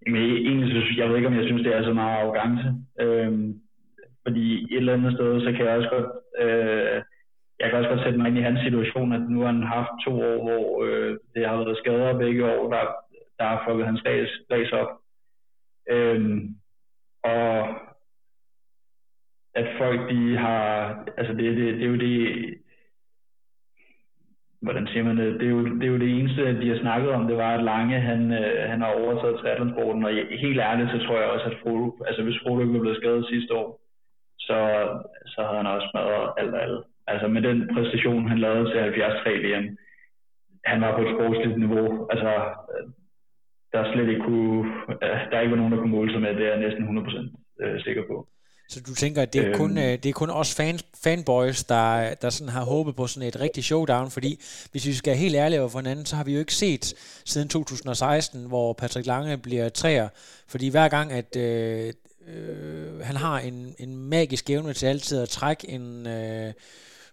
Jamen, egentlig synes jeg ved ikke, om jeg synes, det er så meget arrogance. Øhm, fordi et eller andet sted, så kan jeg også godt, øh, jeg kan også godt sætte mig ind i hans situation, at nu har han haft to år, hvor øh, det har været skader begge år, der, der har fået hans race, race op. Øhm, og at folk de har, altså det, det, det er jo det, hvordan siger man det, det er, jo, det er jo det eneste, de har snakket om, det var, at Lange, han, øh, han har overtaget triathlonsporten, og helt ærligt, så tror jeg også, at Frodo, altså hvis Frodo ikke var blevet skadet sidste år, så, så havde han også smadret alt og alt. Altså med den præstation, han lavede til 73 VM, han var på et sportsligt niveau, altså der slet ikke kunne, øh, der ikke var nogen, der kunne måle sig med, det er jeg næsten 100% øh, sikker på. Så du tænker, at det er, øhm, kun, øh, det er kun os fan, fanboys, der, der sådan har håbet på sådan et rigtigt showdown, fordi hvis vi skal være helt ærlige over for hinanden, så har vi jo ikke set siden 2016, hvor Patrick Lange bliver træer, fordi hver gang, at øh, øh, han har en, en magisk evne til altid at trække en øh,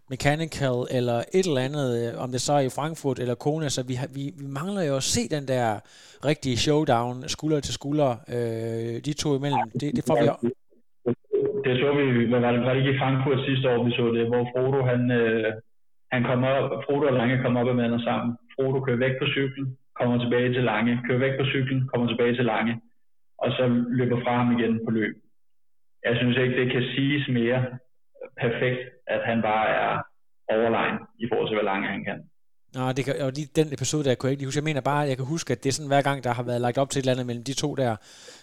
mechanical eller et eller andet, øh, om det så er i Frankfurt eller Kona, så vi, har, vi, vi mangler jo at se den der rigtige showdown, skulder til skulder, øh, de to imellem. Det, det får vi det så vi, hvad var det, var det ikke i Frankfurt sidste år, vi så det, hvor Frodo, han, øh, han kommer op, Frodo og Lange kommer op og mander sammen. Frodo kører væk på cyklen, kommer tilbage til Lange, kører væk på cyklen, kommer tilbage til Lange, og så løber fra ham igen på løb. Jeg synes ikke, det kan siges mere perfekt, at han bare er overlegen i forhold til, hvor langt han kan. Nå, det kan, og lige den episode der kunne jeg ikke huske. Jeg mener bare, at jeg kan huske, at det er sådan hver gang, der har været lagt op til et eller andet mellem de to der,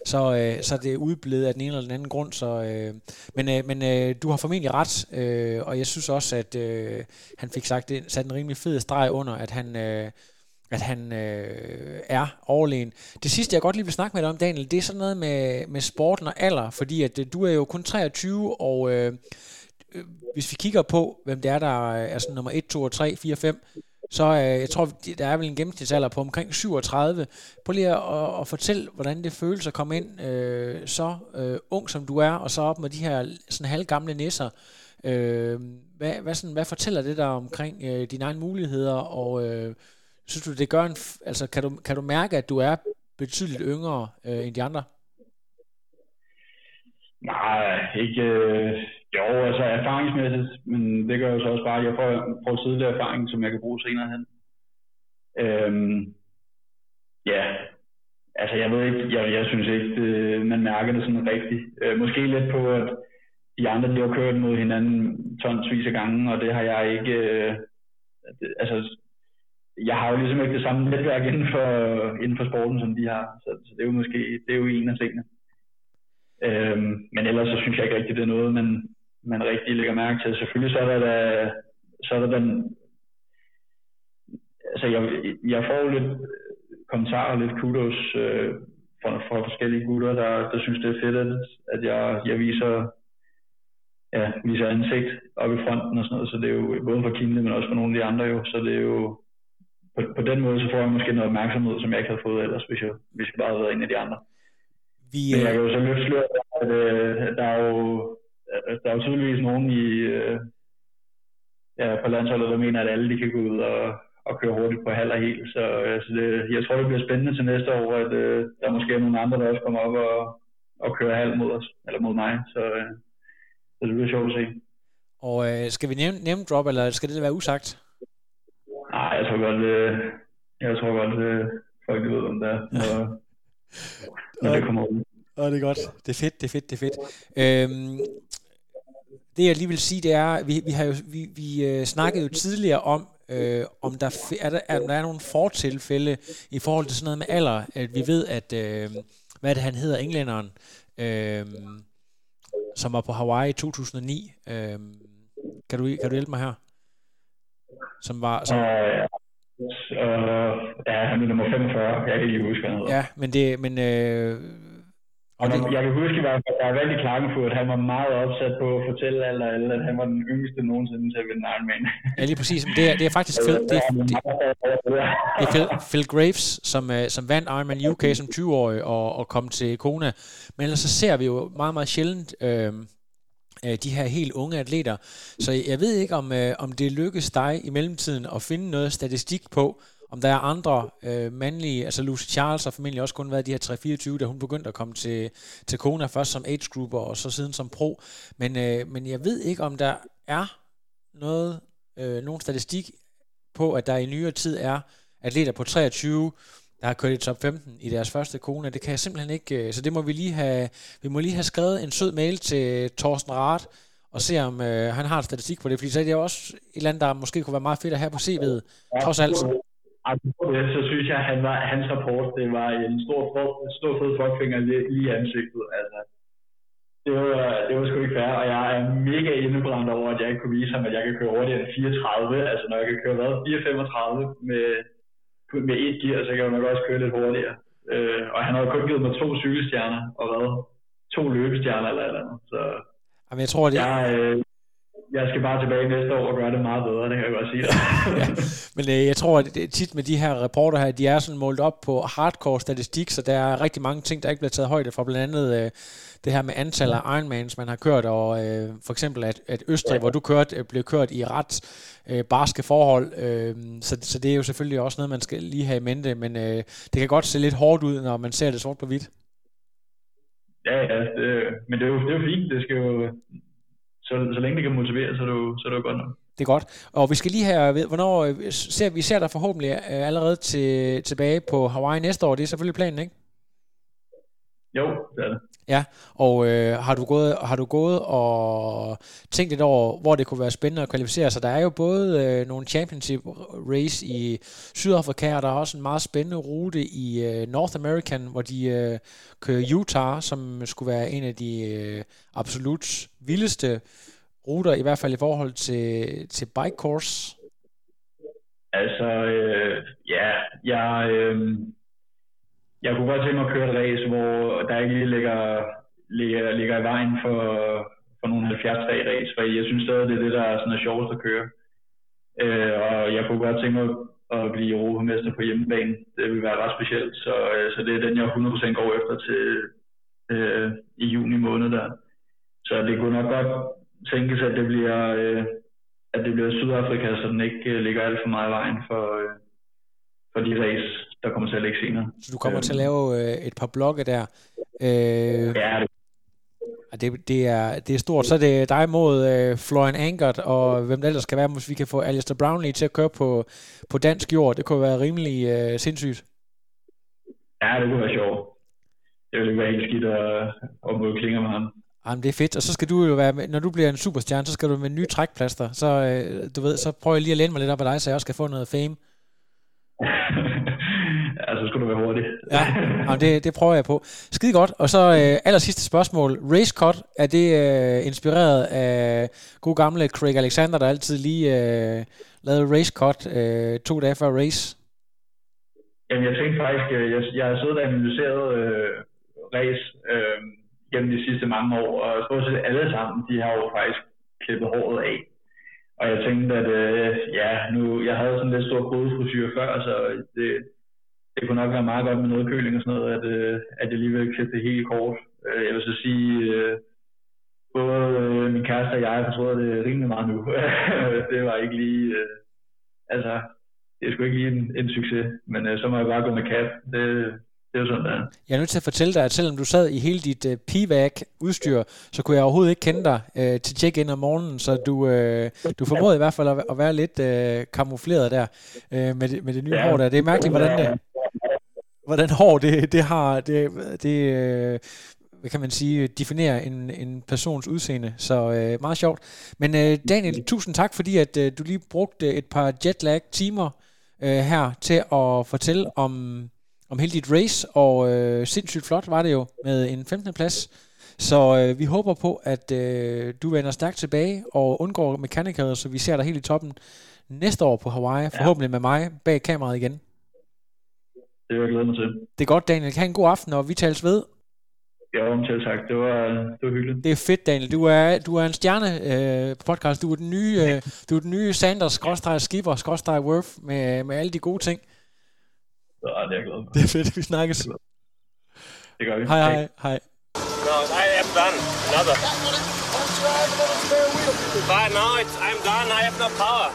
så, øh, så er det udblevet af den ene eller den anden grund. Så, øh, men øh, men øh, du har formentlig ret, øh, og jeg synes også, at øh, han fik sagt det, sat en rimelig fed streg under, at han, øh, at han øh, er overlegen. Det sidste, jeg godt lige vil snakke med dig om, Daniel, det er sådan noget med, med sporten og alder, fordi at øh, du er jo kun 23, og øh, øh, hvis vi kigger på, hvem det er, der er sådan nummer 1, 2, 3, 4, 5, så øh, jeg tror, der er vel en gennemsnitsalder på omkring 37. Prøv lige at, at, at fortælle, hvordan det føles at komme ind øh, så øh, ung som du er, og så op med de her sådan halvgamle nisser. Øh, hvad, hvad, sådan, hvad fortæller det der omkring øh, dine egne muligheder, og øh, synes du, det gør en, altså kan du, kan du mærke, at du er betydeligt yngre øh, end de andre? Nej, ikke, øh, jo, altså erfaringsmæssigt, men det gør jo så også bare, at jeg får, får tidligere erfaring, som jeg kan bruge senere hen. Øhm, ja, altså jeg ved ikke, jeg, jeg synes ikke, det, man mærker det sådan rigtigt. Øh, måske lidt på, at de andre de har kørt mod hinanden tonsvis af gange, og det har jeg ikke, øh, det, altså jeg har jo ligesom ikke det samme netværk inden for, inden for sporten, som de har, så, så det er jo måske, det er jo en af tingene. Øhm, men ellers så synes jeg ikke rigtigt, det er noget, man, man rigtig lægger mærke til. Selvfølgelig så er der, da, så er der den... Altså, jeg, jeg får lidt kommentarer og lidt kudos øh, fra, fra forskellige gutter, der, der synes, det er fedt, at, at jeg, jeg viser, ja, viser ansigt op i fronten og sådan noget. Så det er jo både for Kimle, men også for nogle af de andre jo. Så det er jo... På, på den måde, så får jeg måske noget opmærksomhed, som jeg ikke havde fået ellers, hvis jeg, hvis jeg bare havde været en af de andre. Vi, Men jeg kan jo så løfte at øh, der er jo der er jo tydeligvis nogen i, øh, ja, på landsholdet, der mener, at alle de kan gå ud og, og køre hurtigt på halv og helt. Så altså det, jeg tror, det bliver spændende til næste år, at øh, der måske er nogle andre, der også kommer op og, og kører halv mod os, eller mod mig. Så, øh, så det bliver sjovt at se. Og øh, skal vi nævne, nævne drop, eller skal det være usagt? Nej, jeg tror godt, øh, jeg tror godt, øh, folk ved, om det er, når, når det kommer ud. Åh, det er godt. Det er fedt, det er fedt, det er fedt. Øhm, det jeg lige vil sige, det er, vi, vi har jo vi, vi øh, snakkede jo tidligere om, øh, om der er, der, er der er nogle fortilfælde i forhold til sådan noget med alder. At vi ved, at øh, hvad det han hedder, englænderen, øh, som var på Hawaii i 2009. Øh, kan du kan du hjælpe mig her? Som var som, uh, ja, han er nummer 45. Jeg kan ikke huske, hvad han hedder. Ja, men det men øh, og det... Jeg kan huske i hvert fald, at jeg er rigtig Klagenfurt, han var meget opsat på at fortælle alle, alle at han var den yngste nogensinde til at vinde Ironman. ja, lige præcis. Det er, det er faktisk Phil, det, er, det, det er Phil, Phil Graves, som, uh, som vandt Ironman UK som 20-årig og, og kom til Kona. Men ellers så ser vi jo meget, meget sjældent øh, de her helt unge atleter. Så jeg ved ikke, om, øh, om det lykkes dig i mellemtiden at finde noget statistik på, om der er andre øh, mandlige, altså Lucy Charles har formentlig også kun været de her 3-24, da hun begyndte at komme til, til Kona, først som age grouper og så siden som pro. Men, øh, men jeg ved ikke, om der er noget, øh, nogen statistik på, at der i nyere tid er atleter på 23, der har kørt i top 15 i deres første Kona. Det kan jeg simpelthen ikke, øh, så det må vi lige have, vi må lige have skrevet en sød mail til Thorsten Rath, og se om øh, han har statistik på det, fordi så er det også et eller andet, der måske kunne være meget fedt at have på CV'et, trods alt så synes jeg, at han var, hans rapport, det var en stor, stor fed fuckfinger lige, lige i ansigtet. Altså, det var, det var sgu ikke fair, og jeg er mega indebrændt over, at jeg ikke kunne vise ham, at jeg kan køre hurtigere end 34. Altså, når jeg kan køre hvad? 435 med, med et gear, så kan jeg nok også køre lidt hurtigere. Øh, og han har kun givet mig to cykelstjerner, og hvad? To løbestjerner eller eller andet. Så Jamen, jeg tror, det... Jeg, øh, jeg skal bare tilbage næste år og gøre det meget bedre, det kan jeg godt sige. ja, men øh, jeg tror, at det, tit med de her reporter her, de er sådan målt op på hardcore statistik, så der er rigtig mange ting, der ikke bliver taget højde for, blandt andet øh, det her med antallet af Ironmans, man har kørt, og øh, for eksempel at, at Østrig, ja. hvor du kørte, øh, blev kørt i ret øh, barske forhold, øh, så, så det er jo selvfølgelig også noget, man skal lige have i mente, men øh, det kan godt se lidt hårdt ud, når man ser det sort på hvidt. Ja, ja, det, men det er, jo, det er jo fint, det skal jo, så, så længe det kan motivere, så er det jo, så er det jo godt nok. Det er godt. Og vi skal lige have, hvornår øh, ser vi ser dig forhåbentlig øh, allerede til, tilbage på Hawaii næste år. Det er selvfølgelig planen, ikke? Jo, det er det. Ja, og øh, har, du gået, har du gået og tænkt lidt over, hvor det kunne være spændende at kvalificere sig? Der er jo både øh, nogle championship race i Sydafrika, og der er også en meget spændende rute i øh, North American, hvor de øh, kører Utah, som skulle være en af de øh, absolut vildeste ruter, i hvert fald i forhold til, til bike course. Altså, øh, ja, jeg... Øh jeg kunne godt tænke mig at køre et race, hvor der ikke lige ligger, ligger, ligger i vejen for, for nogle 73 race, for jeg synes stadig, det er det, der er, sådan er sjovest at køre. Øh, og jeg kunne godt tænke mig at blive europamester på hjemmebane. Det vil være ret specielt, så, øh, så det er den, jeg 100% går efter til øh, i juni måned der. Så det kunne nok godt tænkes, at det bliver, øh, at det bliver Sydafrika, så den ikke øh, ligger alt for meget i vejen for, øh, for de race, der kommer til at ligge senere. Så du kommer øhm. til at lave øh, et par blokke der. Øh, ja, det det, det, er, det er stort. Så er det dig mod øh, Florian Angert, og hvem det ellers skal være, hvis vi kan få Alistair Brownlee til at køre på, på dansk jord. Det kunne være rimelig øh, sindssygt. Ja, det kunne være sjovt. Det ville være helt skidt at, at mod klinger med ham. Jamen, det er fedt. Og så skal du jo være med, når du bliver en superstjerne, så skal du med nye trækplaster. Så, øh, du ved, så prøver jeg lige at læne mig lidt op af dig, så jeg også skal få noget fame. så skulle du være hurtig. ja, jamen det, det prøver jeg på. Skide godt. Og så øh, aller sidste spørgsmål. Race cut, er det øh, inspireret af god gamle Craig Alexander, der altid lige øh, lavede race cut øh, to dage før race? Jamen, jeg tænkte faktisk, øh, jeg, jeg har siddet og analyseret øh, race øh, gennem de sidste mange år, og stort set alle sammen, de har jo faktisk klippet håret af. Og jeg tænkte, at øh, ja, nu, jeg havde sådan lidt stor kodefrisyr før, så det, det kunne nok være meget godt med noget køling og sådan noget, at, øh, at jeg lige vil klippe det helt kort. Øh, jeg vil så sige, øh, både øh, min kæreste og jeg har forstået det rimelig meget nu. det var ikke lige, øh, altså, det er sgu ikke lige en, en succes, men øh, så må jeg bare gå med cap. Det, det er jo sådan, der. Jeg er nødt til at fortælle dig, at selvom du sad i hele dit uh, PVAC-udstyr, så kunne jeg overhovedet ikke kende dig uh, til check-in om morgenen, så du, uh, du formåede i hvert fald at, at være lidt uh, kamufleret der uh, med, det, med det nye ja. hår der. Det er mærkeligt, hvordan det, hvordan hår det, det har, det, det uh, hvad kan man sige, definerer en, en persons udseende. Så uh, meget sjovt. Men uh, Daniel, tusind tak, fordi at uh, du lige brugte et par jetlag-timer uh, her til at fortælle om om hele dit race, og øh, sindssygt flot var det jo med en 15. plads. Så øh, vi håber på, at øh, du vender stærkt tilbage og undgår mekanikere, så vi ser dig helt i toppen næste år på Hawaii, forhåbentlig ja. med mig bag kameraet igen. Det vil jeg glæde mig til. Det er godt, Daniel. Ha' en god aften, og vi tales ved. Ja, om til tak. Det var, det var hyggeligt. Det er fedt, Daniel. Du er, du er en stjerne øh, på podcast. Du er den nye, øh, du er den nye Sanders, skibber, skråstrej Worth, med, med alle de gode ting. Så det er jeg glad for. Det er fedt, vi snakkes. Det gør vi. Hej, hej, hej. No, I am done. Another. But now it's, I'm done. I have no power.